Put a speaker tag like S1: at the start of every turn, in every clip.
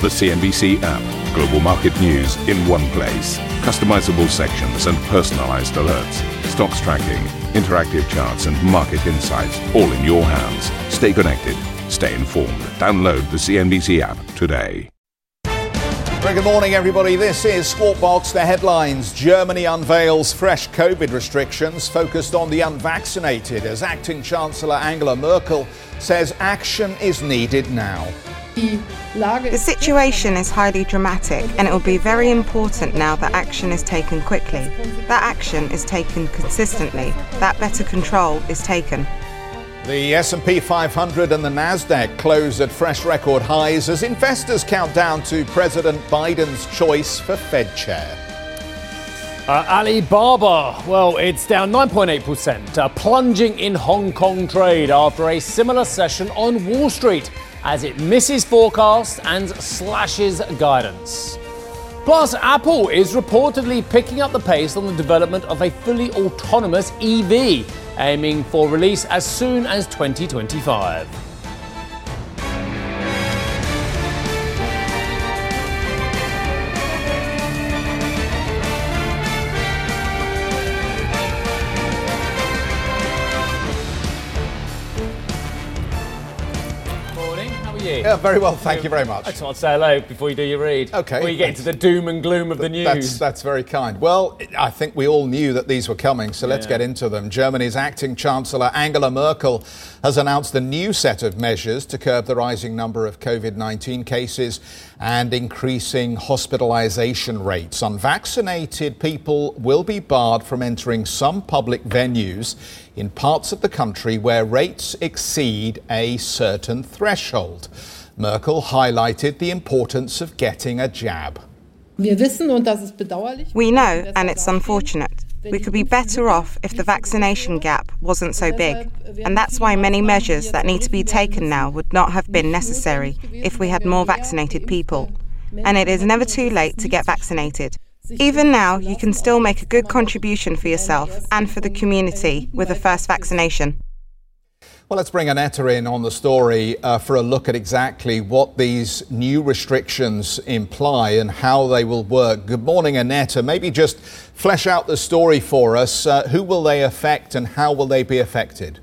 S1: The CNBC app. Global market news in one place. Customizable sections and personalized alerts. Stocks tracking, interactive charts, and market insights all in your hands. Stay connected. Stay informed. Download the CNBC app today.
S2: Very good morning, everybody. This is Squawk Box. The headlines Germany unveils fresh COVID restrictions focused on the unvaccinated as acting Chancellor Angela Merkel says action is needed now.
S3: The situation is highly dramatic and it will be very important now that action is taken quickly. That action is taken consistently. That better control is taken.
S2: The S&P 500 and the Nasdaq close at fresh record highs as investors count down to President Biden's choice for Fed chair.
S4: Uh, Alibaba, well, it's down 9.8%, uh, plunging in Hong Kong trade after a similar session on Wall Street as it misses forecasts and slashes guidance. Plus, Apple is reportedly picking up the pace on the development of a fully autonomous EV, aiming for release as soon as 2025.
S2: Yeah, very well. Thank you very much.
S4: I just want to say hello before you do your read.
S2: Okay.
S4: Before you get into the doom and gloom of the news.
S2: That's, that's very kind. Well, I think we all knew that these were coming, so let's
S4: Yeah.
S2: get into them. Germany's acting Chancellor Angela Merkel has announced a new set of measures to curb the rising number of COVID 19 cases and increasing hospitalization rates. Unvaccinated people will be barred from entering some public venues in parts of the country where rates exceed a certain threshold. Merkel highlighted the importance of getting a jab.
S5: Wir wissen, und das ist bedauerlich.
S3: We know, and it's unfortunate. We could be better off if the vaccination gap wasn't so big. And that's why many measures that need to be taken now would not have been necessary if we had more vaccinated people. And it is never too late to get vaccinated. Even now, you can still make a good contribution for yourself and for the community with the first vaccination.
S2: Well, let's bring Anetta in on the story uh, for a look at exactly what these new restrictions imply and how they will work. Good morning, Anetta. Maybe just flesh out the story for us. Uh, who will they affect and how will they be affected?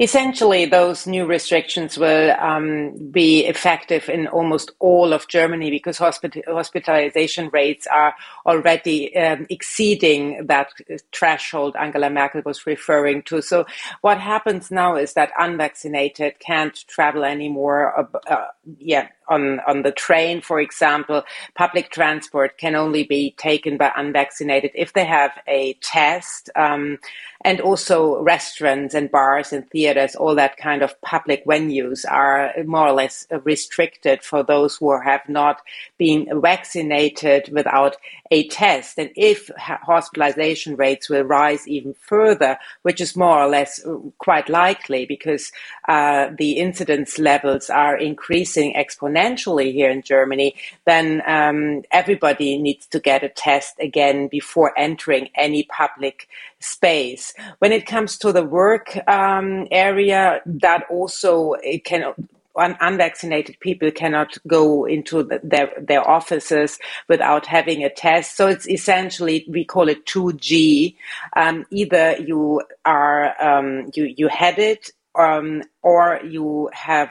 S6: Essentially, those new restrictions will um, be effective in almost all of Germany because hospit- hospitalization rates are already um, exceeding that threshold Angela Merkel was referring to. So, what happens now is that unvaccinated can't travel anymore. Uh, uh, yeah, on, on the train, for example, public transport can only be taken by unvaccinated if they have a test. Um, and also restaurants and bars and theaters, all that kind of public venues are more or less restricted for those who have not been vaccinated without a test. And if hospitalization rates will rise even further, which is more or less quite likely because uh, the incidence levels are increasing exponentially here in Germany, then um, everybody needs to get a test again before entering any public space. When it comes to the work um, area, that also it can un- unvaccinated people cannot go into the, their their offices without having a test. So it's essentially we call it two G. Um, either you are um, you you had it, um, or you have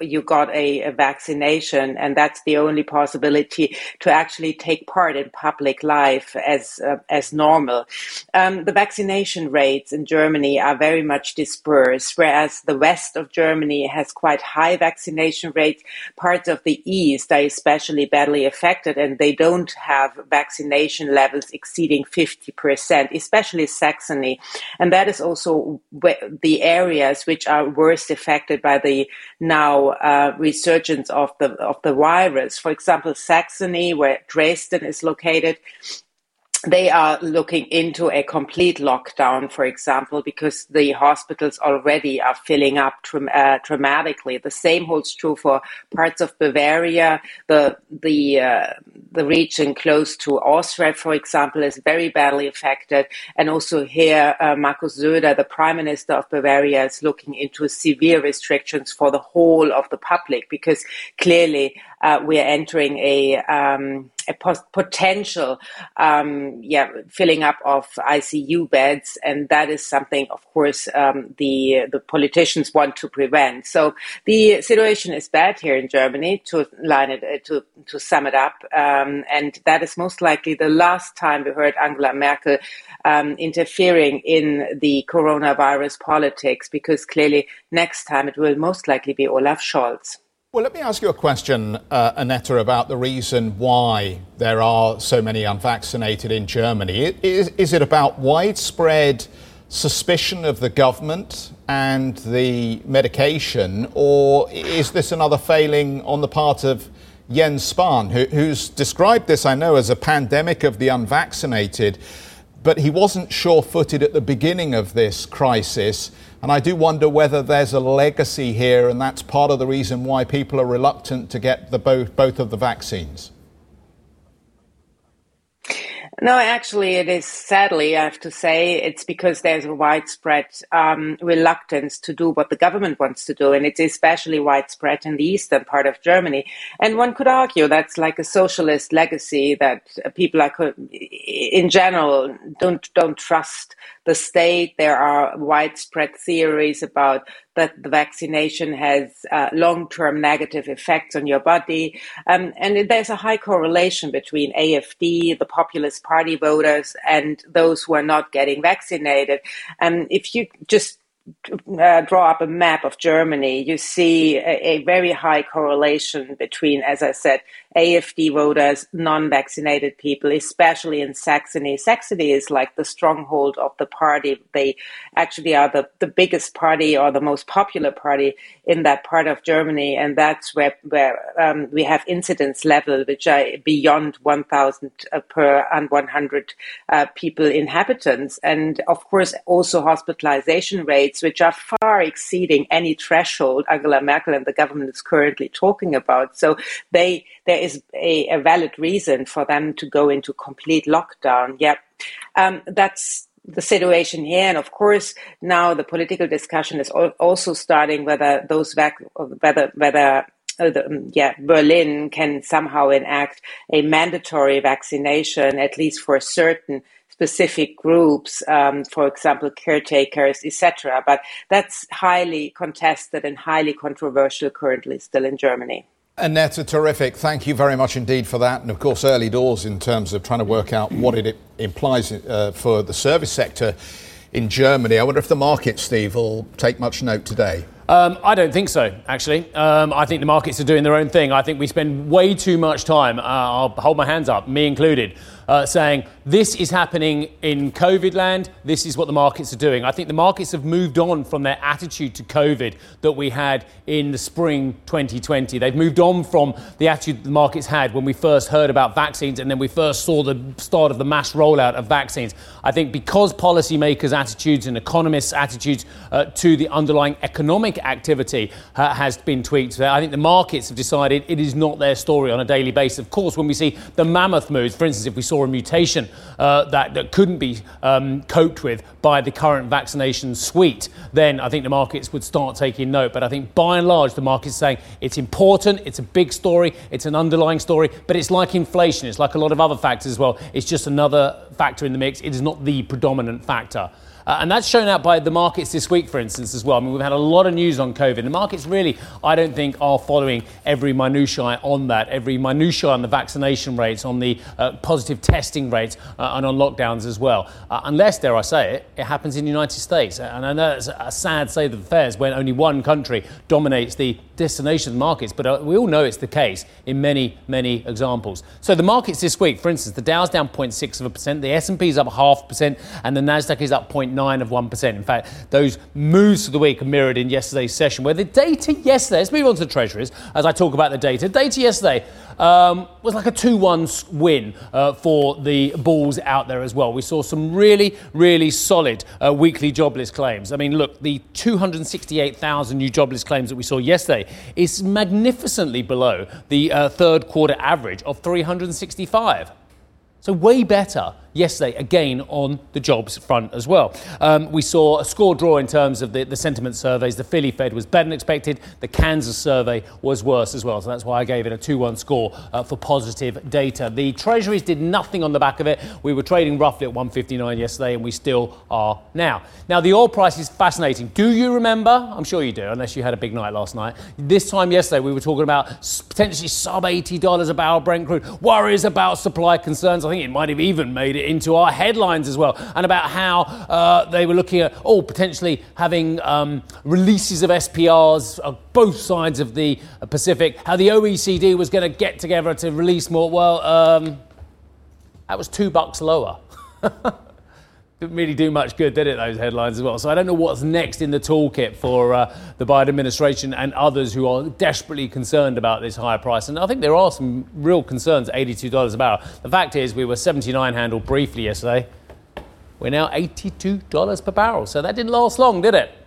S6: you got a, a, vaccination, and that's the only possibility to actually take part in public life as uh, as normal. Um, the vaccination rates in Germany are very much dispersed, whereas the west of Germany has quite high vaccination rates. Parts of the east are especially badly affected, and they don't have vaccination levels exceeding fifty percent, especially Saxony, and that is also the areas which are worst affected by the now uh, resurgence of the of the virus. For example, Saxony, where Dresden is located, they are looking into a complete lockdown, for example, because the hospitals already are filling up dram- uh, dramatically. The same holds true for parts of Bavaria. The the uh, the region close to Austria, for example, is very badly affected. And also here, uh, Markus Söder, the prime minister of Bavaria, is looking into severe restrictions for the whole of the public because clearly uh, we are entering a, um, a potential um, yeah, filling up of ICU beds. And that is something, of course, um, the, the politicians want to prevent. So the situation is bad here in Germany, to line it, uh, to, to sum it up. Um, and that is most likely the last time we heard Angela Merkel um, interfering in the coronavirus politics, because clearly next time it will most likely be Olaf Scholz.
S2: Well, let me ask you a question, uh, Annetta, about the reason why there are so many unvaccinated in Germany. Is, is it about widespread suspicion of the government and the medication, or is this another failing on the part of Jens Spahn, who, who's described this, I know, as a pandemic of the unvaccinated? but he wasn't sure footed at the beginning of this crisis. And I do wonder whether there's a legacy here, and that's part of the reason why people are reluctant to get the both, both of the vaccines.
S6: No, actually, it is sadly, I have to say, it's because there's a widespread um, reluctance to do what the government wants to do. And it's especially widespread in the eastern part of Germany. And one could argue that's like a socialist legacy that people are, in general, don't, don't trust the state. There are widespread theories about that the vaccination has uh, long-term negative effects on your body. Um, and there's a high correlation between AFD, the populist party voters, and those who are not getting vaccinated. And if you just uh, draw up a map of Germany, you see a, a, very high correlation between, as I said, AFD voters, non-vaccinated people, especially in Saxony. Saxony is like the stronghold of the party. They actually are the, the biggest party or the most popular party in that part of Germany. And that's where, where um, we have incidence level, which are beyond 1,000 uh, per 100 uh, people inhabitants. And of course, also hospitalization rates, which are far exceeding any threshold Angela Merkel and the government is currently talking about. So they, there is a, a valid reason for them to go into complete lockdown. Yep. Um, that's the situation here. And of course, now the political discussion is also starting whether those vac- whether whether uh, the, um, yeah, Berlin can somehow enact a mandatory vaccination, at least for certain specific groups, um, for example, caretakers, etc. But that's highly contested and highly controversial currently still in Germany.
S2: Annette, terrific. Thank you very much indeed for that. And of course, early doors in terms of trying to work out what it implies uh, for the service sector in Germany. I wonder if the market, Steve, will take much note today.
S4: Um, I don't think so, actually. Um, I think the markets are doing their own thing. I think we spend way too much time, uh, I'll hold my hands up, me included, uh, saying this is happening in COVID land, this is what the markets are doing. I think the markets have moved on from their attitude to COVID that we had in the spring 2020. They've moved on from the attitude the markets had when we first heard about vaccines and then we first saw the start of the mass rollout of vaccines. I think because policymakers' attitudes and economists' attitudes uh, to the underlying economic activity uh, has been tweaked, I think the markets have decided it is not their story on a daily basis. Of course, when we see the mammoth moves, for instance, if we saw saw a mutation uh, that, that couldn't be um, coped with by the current vaccination suite, then I think the markets would start taking note. But I think by and large, the market's saying it's important, it's a big story, it's an underlying story, but it's like inflation, it's like a lot of other factors as well. It's just another factor in the mix, it is not the predominant factor. Uh, and that's shown out by the markets this week, for instance, as well. I mean, we've had a lot of news on COVID. The markets really, I don't think, are following every minutiae on that, every minutiae on the vaccination rates, on the uh, positive testing rates, uh, and on lockdowns as well. Uh, unless, dare I say it, it happens in the United States. And I know it's a sad state of affairs when only one country dominates the destination markets, but uh, we all know it's the case in many, many examples. So the markets this week, for instance, the Dow's down 0.6 of a percent, the S&P is up half percent, and the Nasdaq is up 0.9 0.9 of 1%. In fact, those moves for the week are mirrored in yesterday's session, where the data yesterday, let's move on to the treasuries as I talk about the data. Data yesterday um, was like a 2 1 win uh, for the bulls out there as well. We saw some really, really solid uh, weekly jobless claims. I mean, look, the 268,000 new jobless claims that we saw yesterday is magnificently below the uh, third quarter average of 365. So, way better yesterday, again on the jobs front as well. Um, we saw a score draw in terms of the, the sentiment surveys. The Philly Fed was better than expected. The Kansas survey was worse as well. So that's why I gave it a 2 1 score uh, for positive data. The Treasuries did nothing on the back of it. We were trading roughly at 159 yesterday, and we still are now. Now, the oil price is fascinating. Do you remember? I'm sure you do, unless you had a big night last night. This time yesterday, we were talking about potentially sub $80 a barrel Brent crude, worries about supply concerns. I think it might have even made it into our headlines as well, and about how uh, they were looking at, oh, potentially having um, releases of SPRs on both sides of the Pacific, how the OECD was going to get together to release more. Well, um, that was two bucks lower. really do much good, did it, those headlines as well? So I don't know what's next in the toolkit for uh, the Biden administration and others who are desperately concerned about this higher price. And I think there are some real concerns at $82 a barrel. The fact is, we were 79 handled briefly yesterday. We're now $82 per barrel. So that didn't last long, did it?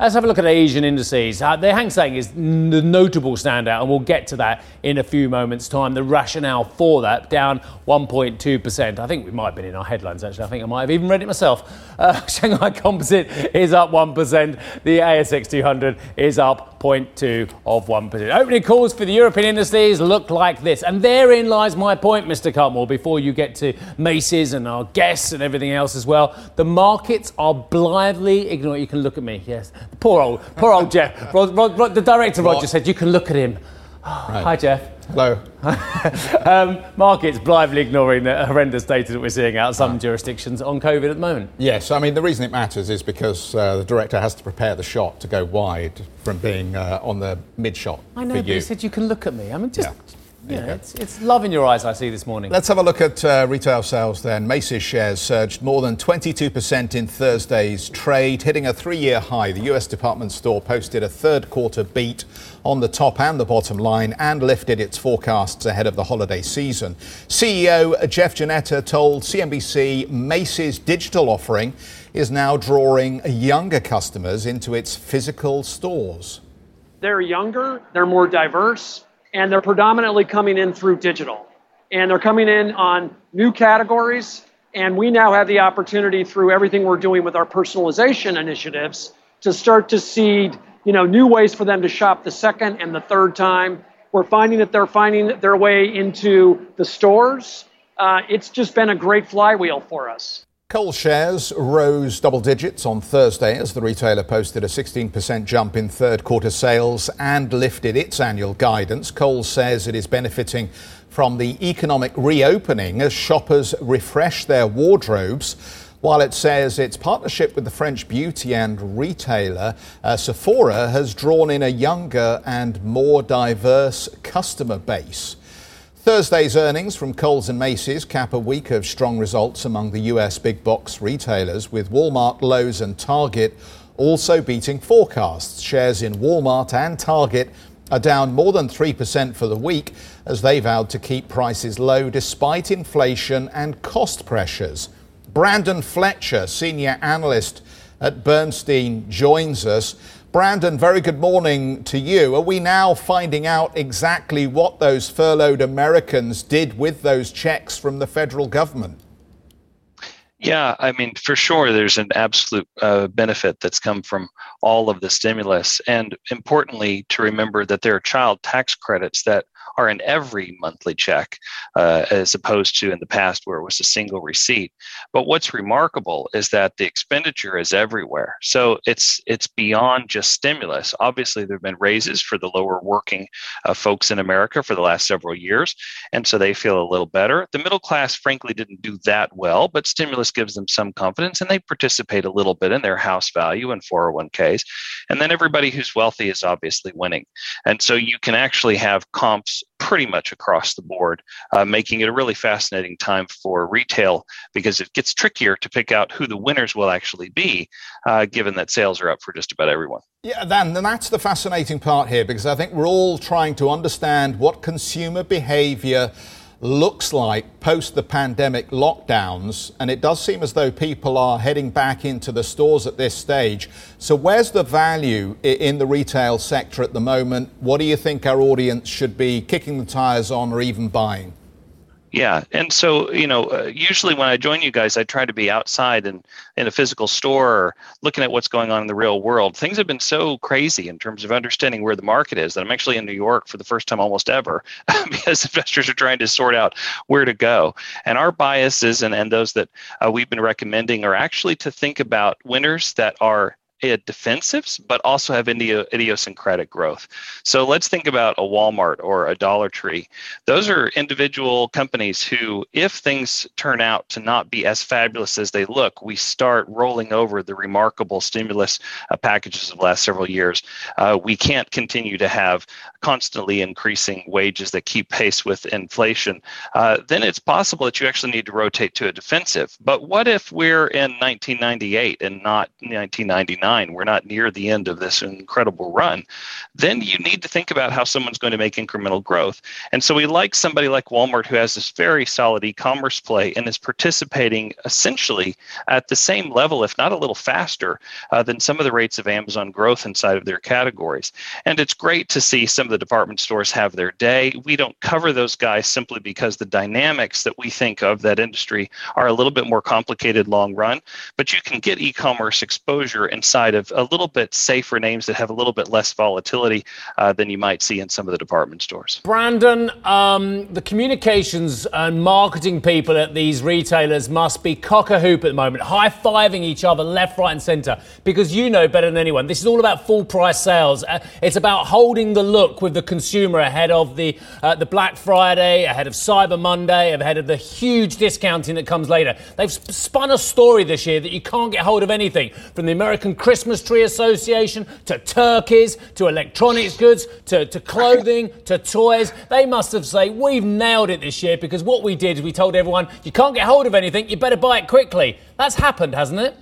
S4: Let's have a look at Asian indices. Uh, the Hang Seng is the notable standout, and we'll get to that in a few moments' time. The rationale for that down 1.2%. I think we might have been in our headlines, actually. I think I might have even read it myself. Uh, Shanghai Composite is up 1%. The ASX 200 is up 0.2 of 1%. Opening calls for the European indices look like this. And therein lies my point, Mr. Cutmore, before you get to Macy's and our guests and everything else as well. The markets are blithely ignoring. You can look at me, yes. Poor old, poor old Jeff. Rod, Rod, Rod, the director, Roger, said, You can look at him. Right. Hi, Jeff.
S2: Hello.
S4: um, markets blithely ignoring the horrendous data that we're seeing out of some jurisdictions on COVID at the moment.
S2: Yes, I mean, the reason it matters is because uh, the director has to prepare the shot to go wide from being uh, on the mid shot.
S4: I know,
S2: but
S4: you. he said you can look at me. I mean, just. Yeah. Yeah, it's, it's, love in your eyes I see this morning.
S2: Let's have a look at uh, retail sales then. Macy's shares surged more than 22% in Thursday's trade, hitting a three year high. The US department store posted a third quarter beat on the top and the bottom line and lifted its forecasts ahead of the holiday season. CEO Jeff Gennette told CNBC Macy's digital offering is now drawing younger customers into its physical stores.
S7: They're younger, they're more diverse and they're predominantly coming in through digital. And they're coming in on new categories. And we now have the opportunity through everything we're doing with our personalization initiatives to start to seed, you know, new ways for them to shop the second and the third time. We're finding that they're finding their way into the stores. Uh, it's just been a great flywheel for us.
S2: Kohl's shares rose double digits on Thursday as the retailer posted a 16% jump in third quarter sales and lifted its annual guidance. Kohl's says it is benefiting from the economic reopening as shoppers refresh their wardrobes. While it says its partnership with the French beauty and retailer uh, Sephora has drawn in a younger and more diverse customer base. Thursday's earnings from Kohl's and Macy's cap a week of strong results among the US big box retailers, with Walmart, Lowe's, and Target also beating forecasts. Shares in Walmart and Target are down more than 3% for the week as they vowed to keep prices low despite inflation and cost pressures. Brandon Fletcher, senior analyst at Bernstein, joins us. Brandon, very good morning to you. Are we now finding out exactly what those furloughed Americans did with those checks from the federal government?
S8: Yeah, I mean, for sure, there's an absolute uh, benefit that's come from all of the stimulus. And importantly, to remember that there are child tax credits that are in every monthly check, uh, as opposed to in the past where it was a single receipt. But what's remarkable is that the expenditure is everywhere. So it's it's beyond just stimulus. Obviously, there have been raises for the lower working uh, folks in America for the last several years, and so they feel a little better. The middle class, frankly, didn't do that well, but stimulus gives them some confidence, and they participate a little bit in their house value and 401ks. And then everybody who's wealthy is obviously winning, and so you can actually have comps pretty much across the board, uh, making it a really fascinating time for retail because it gets trickier to pick out who the winners will actually be, uh, given that sales are up for just about everyone.
S2: Yeah, then, then that's the fascinating part here because I think we're all trying to understand what consumer behavior looks like post the pandemic lockdowns, and it does seem as though people are heading back into the stores at this stage. So, where's the value in the retail sector at the moment? What do you think our audience should be kicking the tires on or even buying?
S8: Yeah, and so you know, uh, usually when I join you guys, I try to be outside and in a physical store, looking at what's going on in the real world. Things have been so crazy in terms of understanding where the market is that I'm actually in New York for the first time almost ever, because investors are trying to sort out where to go. And our biases and and those that uh, we've been recommending are actually to think about winners that are defensives, but also have idiosyncratic growth. So let's think about a Walmart or a Dollar Tree. Those are individual companies who, if things turn out to not be as fabulous as they look, we start rolling over the remarkable stimulus uh, packages of the last several years. Uh, we can't continue to have constantly increasing wages that keep pace with inflation. Uh, then it's possible that you actually need to rotate to a defensive. But what if we're in 1998 and not 1999? We're not near the end of this incredible run, then you need to think about how someone's going to make incremental growth. And so we like somebody like Walmart who has this very solid e commerce play and is participating essentially at the same level, if not a little faster, uh, than some of the rates of Amazon growth inside of their categories. And it's great to see some of the department stores have their day. We don't cover those guys simply because the dynamics that we think of that industry are a little bit more complicated long run, but you can get e commerce exposure inside of a little bit safer names that have a little bit less volatility uh, than you might see in some of the department stores.
S4: Brandon, um, the communications and marketing people at these retailers must be cock a hoop at the moment, high fiving each other left, right, and centre because you know better than anyone. This is all about full price sales. Uh, it's about holding the look with the consumer ahead of the uh, the Black Friday, ahead of Cyber Monday, ahead of the huge discounting that comes later. They've spun a story this year that you can't get hold of anything from the American Christmas Tree Association to turkeys to electronics goods to, to clothing to toys. They must have said, We've nailed it this year because what we did is we told everyone, You can't get hold of anything, you better buy it quickly. That's happened, hasn't it?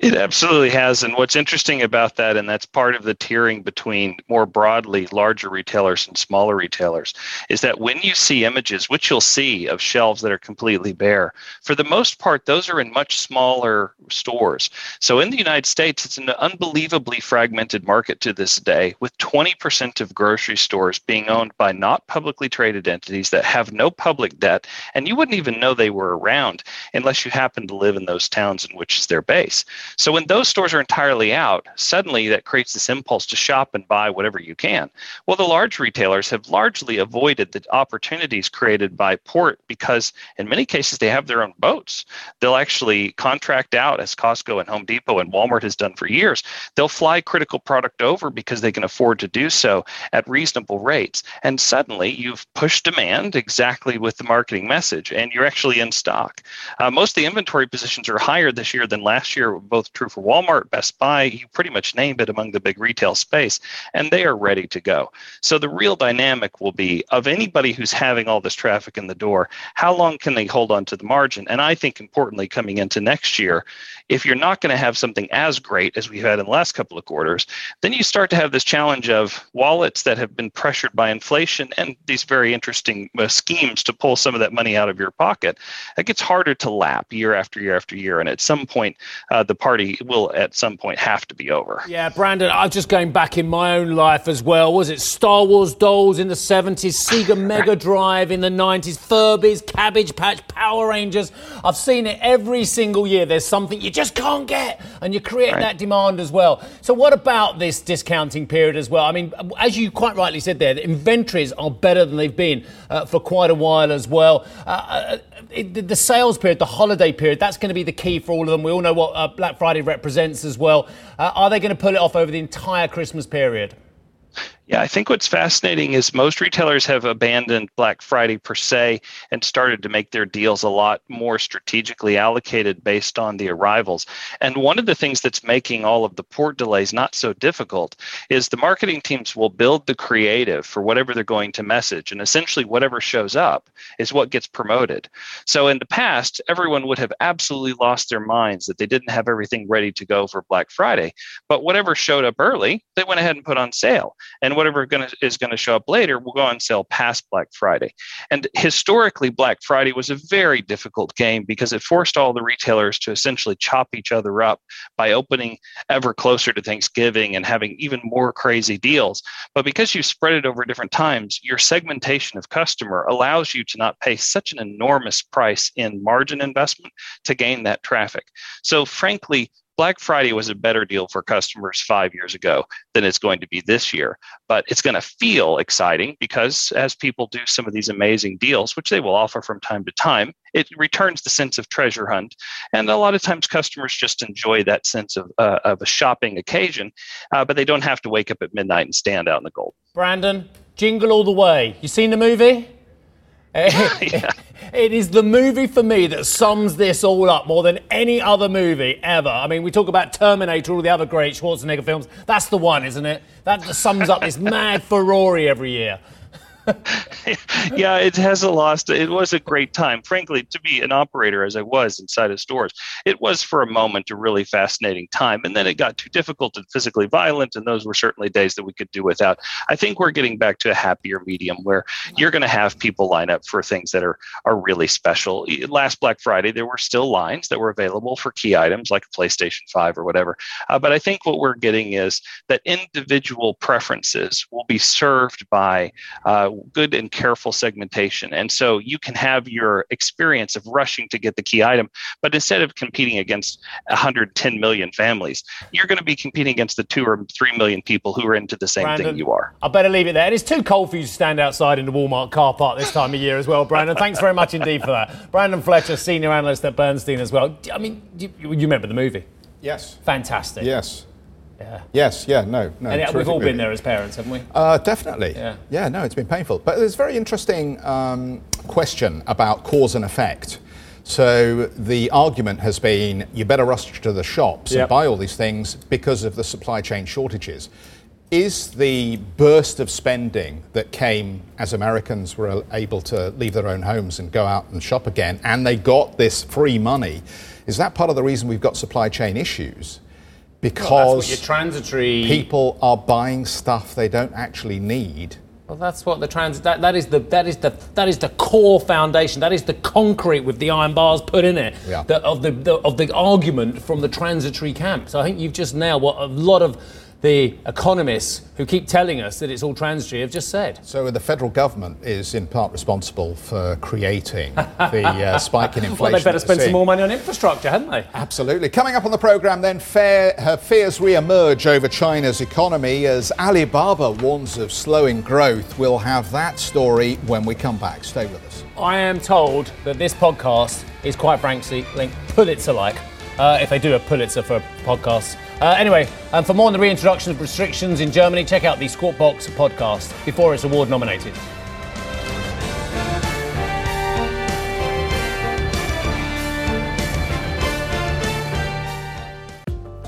S8: It absolutely has. And what's interesting about that, and that's part of the tiering between more broadly larger retailers and smaller retailers, is that when you see images, which you'll see of shelves that are completely bare, for the most part, those are in much smaller stores. So in the United States, it's an unbelievably fragmented market to this day, with 20% of grocery stores being owned by not publicly traded entities that have no public debt. And you wouldn't even know they were around unless you happen to live in those towns in which is their base. So when those stores are entirely out, suddenly that creates this impulse to shop and buy whatever you can. Well, the large retailers have largely avoided the opportunities created by port because in many cases they have their own boats. They'll actually contract out, as Costco and Home Depot and Walmart has done for years. They'll fly critical product over because they can afford to do so at reasonable rates. And suddenly you've pushed demand exactly with the marketing message and you're actually in stock. Uh, most of the inventory positions are higher this year than last year, both both true for Walmart, Best Buy, you pretty much name it among the big retail space, and they are ready to go. So the real dynamic will be of anybody who's having all this traffic in the door, how long can they hold on to the margin? And I think importantly, coming into next year, if you're not going to have something as great as we've had in the last couple of quarters, then you start to have this challenge of wallets that have been pressured by inflation and these very interesting uh, schemes to pull some of that money out of your pocket. It gets harder to lap year after year after year. And at some point, uh, the party will at some point have to be over.
S4: Yeah, Brandon, I'm just going back in my own life as well. Was it Star Wars dolls in the 70s, Sega Mega Drive in the 90s, Furbies, Cabbage Patch, Power Rangers? I've seen it every single year. There's something you just can't get, and you create right. that demand as well. So, what about this discounting period as well? I mean, as you quite rightly said there, the inventories are better than they've been uh, for quite a while as well. Uh, uh the sales period, the holiday period, that's going to be the key for all of them. We all know what uh, Black Friday represents as well. Uh, are they going to pull it off over the entire Christmas period?
S8: Yeah, I think what's fascinating is most retailers have abandoned Black Friday per se and started to make their deals a lot more strategically allocated based on the arrivals. And one of the things that's making all of the port delays not so difficult is the marketing teams will build the creative for whatever they're going to message. And essentially, whatever shows up is what gets promoted. So in the past, everyone would have absolutely lost their minds that they didn't have everything ready to go for Black Friday. But whatever showed up early, they went ahead and put on sale. And whatever gonna, is going to show up later will go on sale past Black Friday. And historically, Black Friday was a very difficult game because it forced all the retailers to essentially chop each other up by opening ever closer to Thanksgiving and having even more crazy deals. But because you spread it over different times, your segmentation of customer allows you to not pay such an enormous price in margin investment to gain that traffic. So, frankly, Black Friday was a better deal for customers five years ago than it's going to be this year. But it's going to feel exciting because as people do some of these amazing deals, which they will offer from time to time, it returns the sense of treasure hunt. And a lot of times customers just enjoy that sense of, uh, of a shopping occasion, uh, but they don't have to wake up at midnight and stand out in the cold.
S4: Brandon, jingle all the way. You seen the movie? It is the movie for me that sums this all up more than any other movie ever. I mean, we talk about Terminator, all the other great Schwarzenegger films. That's the one, isn't it? That sums up this mad Ferrari every year.
S8: yeah, it has a lost. It was a great time, frankly, to be an operator as I was inside of stores. It was for a moment a really fascinating time, and then it got too difficult and physically violent, and those were certainly days that we could do without. I think we're getting back to a happier medium where you're going to have people line up for things that are are really special. Last Black Friday, there were still lines that were available for key items like a PlayStation Five or whatever. Uh, but I think what we're getting is that individual preferences will be served by uh, good and careful segmentation. And so you can have your experience of rushing to get the key item, but instead of competing against 110 million families, you're going to be competing against the two or three million people who are into the same Brandon, thing you are.
S4: I better leave it there. It's too cold for you to stand outside in the Walmart car park this time of year as well, Brandon. Thanks very much indeed for that. Brandon Fletcher, senior analyst at Bernstein as well. I mean, you, you remember the movie?
S2: Yes.
S4: Fantastic.
S2: Yes. Yeah. Yes, yeah, no, no.
S4: And we've all movie. been there as parents, haven't we?
S2: Uh, definitely. Yeah. Yeah, no, it's been painful. But there's a very interesting um, question about cause and effect. So the argument has been you better rush to the shops yep. and buy all these things because of the supply chain shortages. Is the burst of spending that came as Americans were able to leave their own homes and go out and shop again, and they got this free money, is that part of the reason we've got supply chain issues? Because
S4: well, transitory
S2: people are buying stuff they don't actually need.
S4: Well, that's what the trans that, that is the that is the that is the core foundation. That is the concrete with the iron bars put in it yeah. the, of the, the of the argument from the transitory camp. So I think you've just nailed what a lot of the economists who keep telling us that it's all transitory have just said.
S2: So the federal government is in part responsible for creating the uh, spike in inflation.
S4: well, they better spend some more money on infrastructure, hadn't they?
S2: Absolutely. Coming up on the programme then, fair, her fears re-emerge over China's economy as Alibaba warns of slowing growth. We'll have that story when we come back. Stay with us.
S4: I am told that this podcast is quite frankly linked Pulitzer-like, uh, if they do a Pulitzer for podcasts. Uh, anyway, um, for more on the reintroduction of restrictions in Germany, check out the Squawk Box podcast before it's award nominated.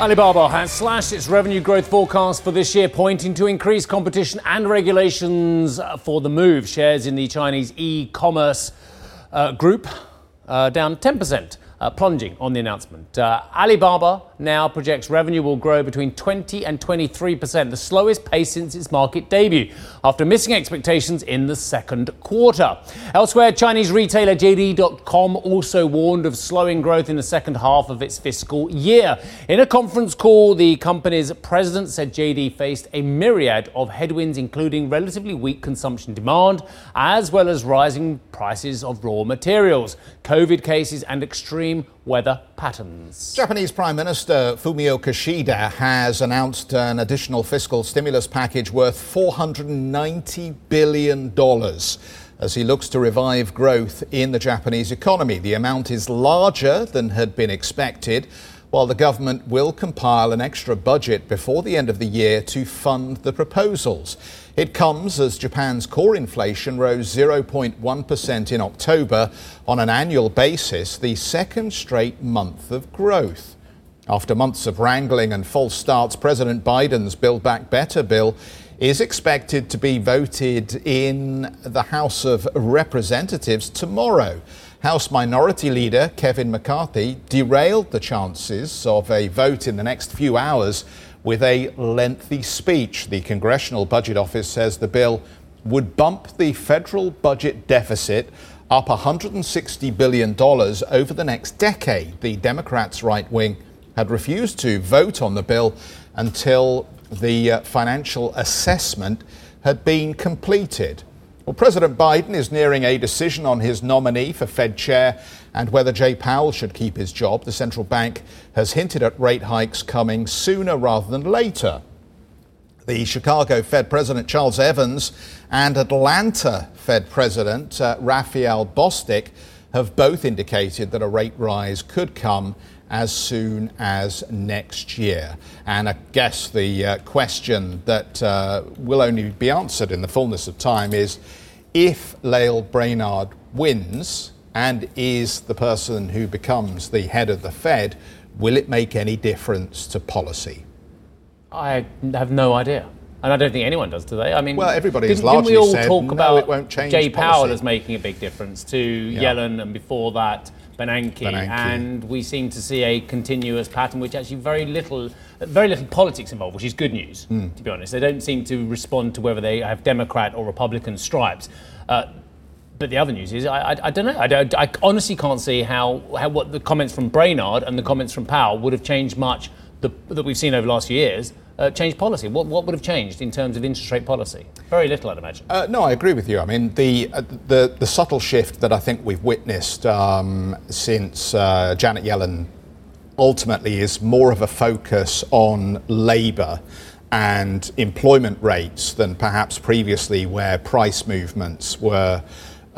S4: Alibaba has slashed its revenue growth forecast for this year, pointing to increased competition and regulations for the move. Shares in the Chinese e commerce uh, group uh, down 10%, uh, plunging on the announcement. Uh, Alibaba now projects revenue will grow between 20 and 23%, the slowest pace since its market debut, after missing expectations in the second quarter. Elsewhere, Chinese retailer JD.com also warned of slowing growth in the second half of its fiscal year. In a conference call, the company's president said JD faced a myriad of headwinds, including relatively weak consumption demand, as well as rising prices of raw materials, COVID cases, and extreme weather patterns.
S2: Japanese Prime Minister Fumio Kishida has announced an additional fiscal stimulus package worth $490 billion as he looks to revive growth in the Japanese economy. The amount is larger than had been expected, while the government will compile an extra budget before the end of the year to fund the proposals. It comes as Japan's core inflation rose 0.1% in October on an annual basis, the second straight month of growth. After months of wrangling and false starts, President Biden's Build Back Better bill is expected to be voted in the House of Representatives tomorrow. House Minority Leader Kevin McCarthy derailed the chances of a vote in the next few hours with a lengthy speech. The Congressional Budget Office says the bill would bump the federal budget deficit up $160 billion over the next decade. The Democrats' right wing had refused to vote on the bill until the uh, financial assessment had been completed. Well, President Biden is nearing a decision on his nominee for Fed chair and whether Jay Powell should keep his job. The central bank has hinted at rate hikes coming sooner rather than later. The Chicago Fed President Charles Evans and Atlanta Fed President uh, Raphael Bostic have both indicated that a rate rise could come as soon as next year. And I guess the uh, question that uh, will only be answered in the fullness of time is if Lael Brainard wins and is the person who becomes the head of the Fed, will it make any difference to policy?
S4: I have no idea. And I don't think anyone does today. I mean,
S2: well, everybody
S4: didn't,
S2: largely
S4: didn't we all
S2: said,
S4: talk about
S2: it
S4: Jay Powell
S2: policy.
S4: as making a big difference to
S2: Yeah.
S4: Yellen, and before that Bernanke,
S2: Bernanke.
S4: and we seem to see a continuous pattern, which actually very little, very little politics involved, which is good news.
S2: Hmm.
S4: To be honest, they don't seem to respond to whether they have Democrat or Republican stripes. Uh, but the other news is, I, I, I don't know. I, don't, I honestly can't see how, how what the comments from Brainard and the comments from Powell would have changed much the, that we've seen over the last few years. Uh, changed policy. What, what would have changed in terms of interest rate policy? Very little, I'd imagine.
S2: Uh, no, I agree with you. I mean, the, uh, the, the subtle shift that I think we've witnessed um, since uh, Janet Yellen ultimately is more of a focus on labour and employment rates than perhaps previously, where price movements were,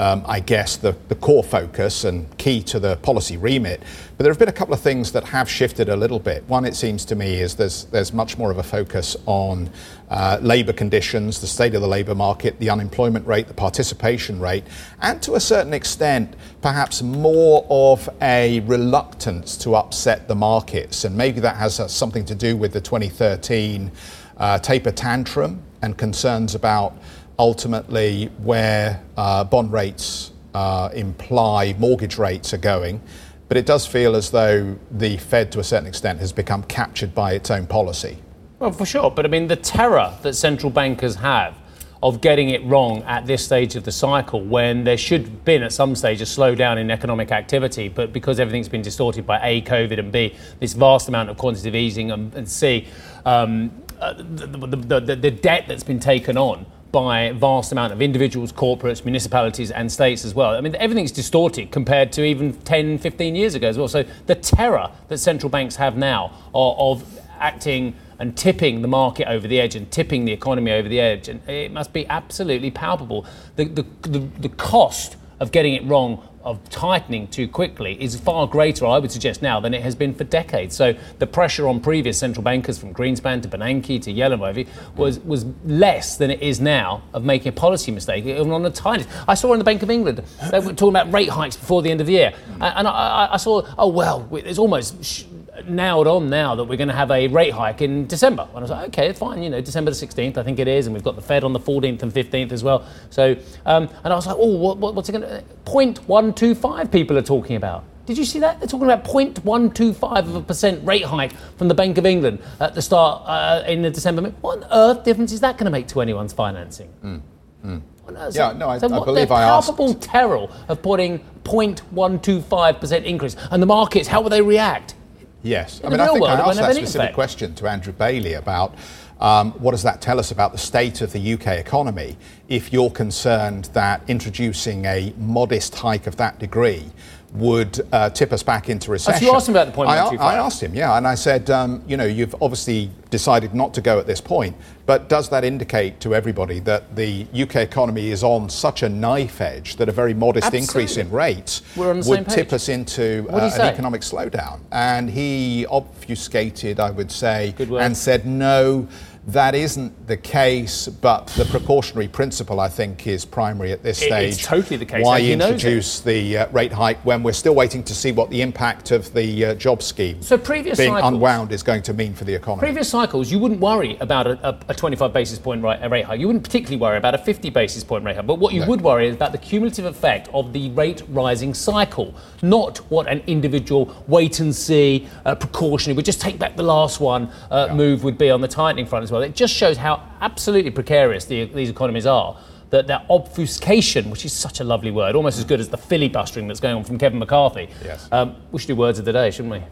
S2: um, I guess, the, the core focus and key to the policy remit. But there have been a couple of things that have shifted a little bit. One, it seems to me, is there's, there's much more of a focus on uh, labour conditions, the state of the labour market, the unemployment rate, the participation rate, and to a certain extent, perhaps more of a reluctance to upset the markets. And maybe that has uh, something to do with the 2013 uh, taper tantrum and concerns about ultimately where uh, bond rates uh, imply mortgage rates are going. But it does feel as though the Fed, to a certain extent, has become captured by its own policy.
S4: Well, for sure. But I mean, the terror that central bankers have of getting it wrong at this stage of the cycle when there should have been at some stage a slowdown in economic activity, but because everything's been distorted by A, COVID, and B, this vast amount of quantitative easing, and, and C, um, uh, the, the, the, the debt that's been taken on by vast amount of individuals, corporates, municipalities, and states as well. I mean, everything's distorted compared to even 10, 15 years ago as well. So the terror that central banks have now of, of acting and tipping the market over the edge and tipping the economy over the edge, and it must be absolutely palpable. The, the, the, the cost of getting it wrong of tightening too quickly is far greater, I would suggest now, than it has been for decades. So the pressure on previous central bankers, from Greenspan to Bernanke to Yellen, whatever, was was less than it is now of making a policy mistake, even on the tiniest. I saw in the Bank of England they were talking about rate hikes before the end of the year, and I, I, I saw, oh well, it's almost. Nailed on now that we're going to have a rate hike in December. And I was like, okay, fine, you know, December the 16th, I think it is, and we've got the Fed on the 14th and 15th as well. So, um, and I was like, oh, what, what, what's it going to, 0.125 people are talking about. Did you see that? They're talking about 0.125 of a percent rate hike from the Bank of England at the start uh, in the December. What on earth difference is that going to make to anyone's financing?
S2: Mm, mm.
S4: Uh,
S2: yeah, no, I,
S4: so
S2: I
S4: what,
S2: believe
S4: the
S2: I asked.
S4: palpable terror of putting 0.125% increase. And the markets, how will they react?
S2: Yes.
S4: In
S2: I mean, I think I asked that specific
S4: effect.
S2: question to Andrew Bailey about um, what does that tell us about the state of the UK economy if you're concerned that introducing a modest hike of that degree would uh, tip us back into recession.
S4: you asked him about the
S2: I, I asked him, yeah, and I said, um, you know, you've obviously decided not to go at this point, but does that indicate to everybody that the UK economy is on such a knife edge that a very modest increase in rates
S4: We're on the
S2: would tip us into
S4: What did he
S2: uh, an economic slowdown? And he obfuscated, I would say, and said, no, that isn't the case, but the precautionary principle, I think, is primary at this stage.
S4: it's totally the case,
S2: Why
S4: and he knows it.
S2: introduce the uh, rate hike when we're still waiting to see what the impact of the uh, job scheme
S4: So previous
S2: being
S4: cycles-
S2: unwound is going to mean for the economy?
S4: Previous cycles, you wouldn't worry about a, a, a 25 basis point rate, rate hike. You wouldn't particularly worry about a 50 basis point rate hike. But what you
S2: No.
S4: would worry is about the cumulative effect of the rate rising cycle, not what an individual wait and see, uh, precautionary, we just take back the last one uh, move would be on the tightening front as well. It just shows how absolutely precarious the, these economies are. That that obfuscation, which is such a lovely word, almost as good as the filibustering that's going on from Kevin McCarthy.
S2: Yes.
S4: Um, we should do words of the day, shouldn't we?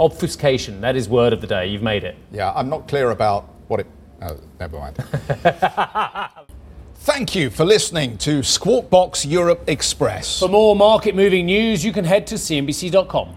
S4: Obfuscation, that is word of the day. You've made it.
S2: Yeah, I'm not clear about what it. Oh, never mind. Thank you for listening to Squawk Box Europe Express.
S4: For more market moving news, you can head to CNBC.com.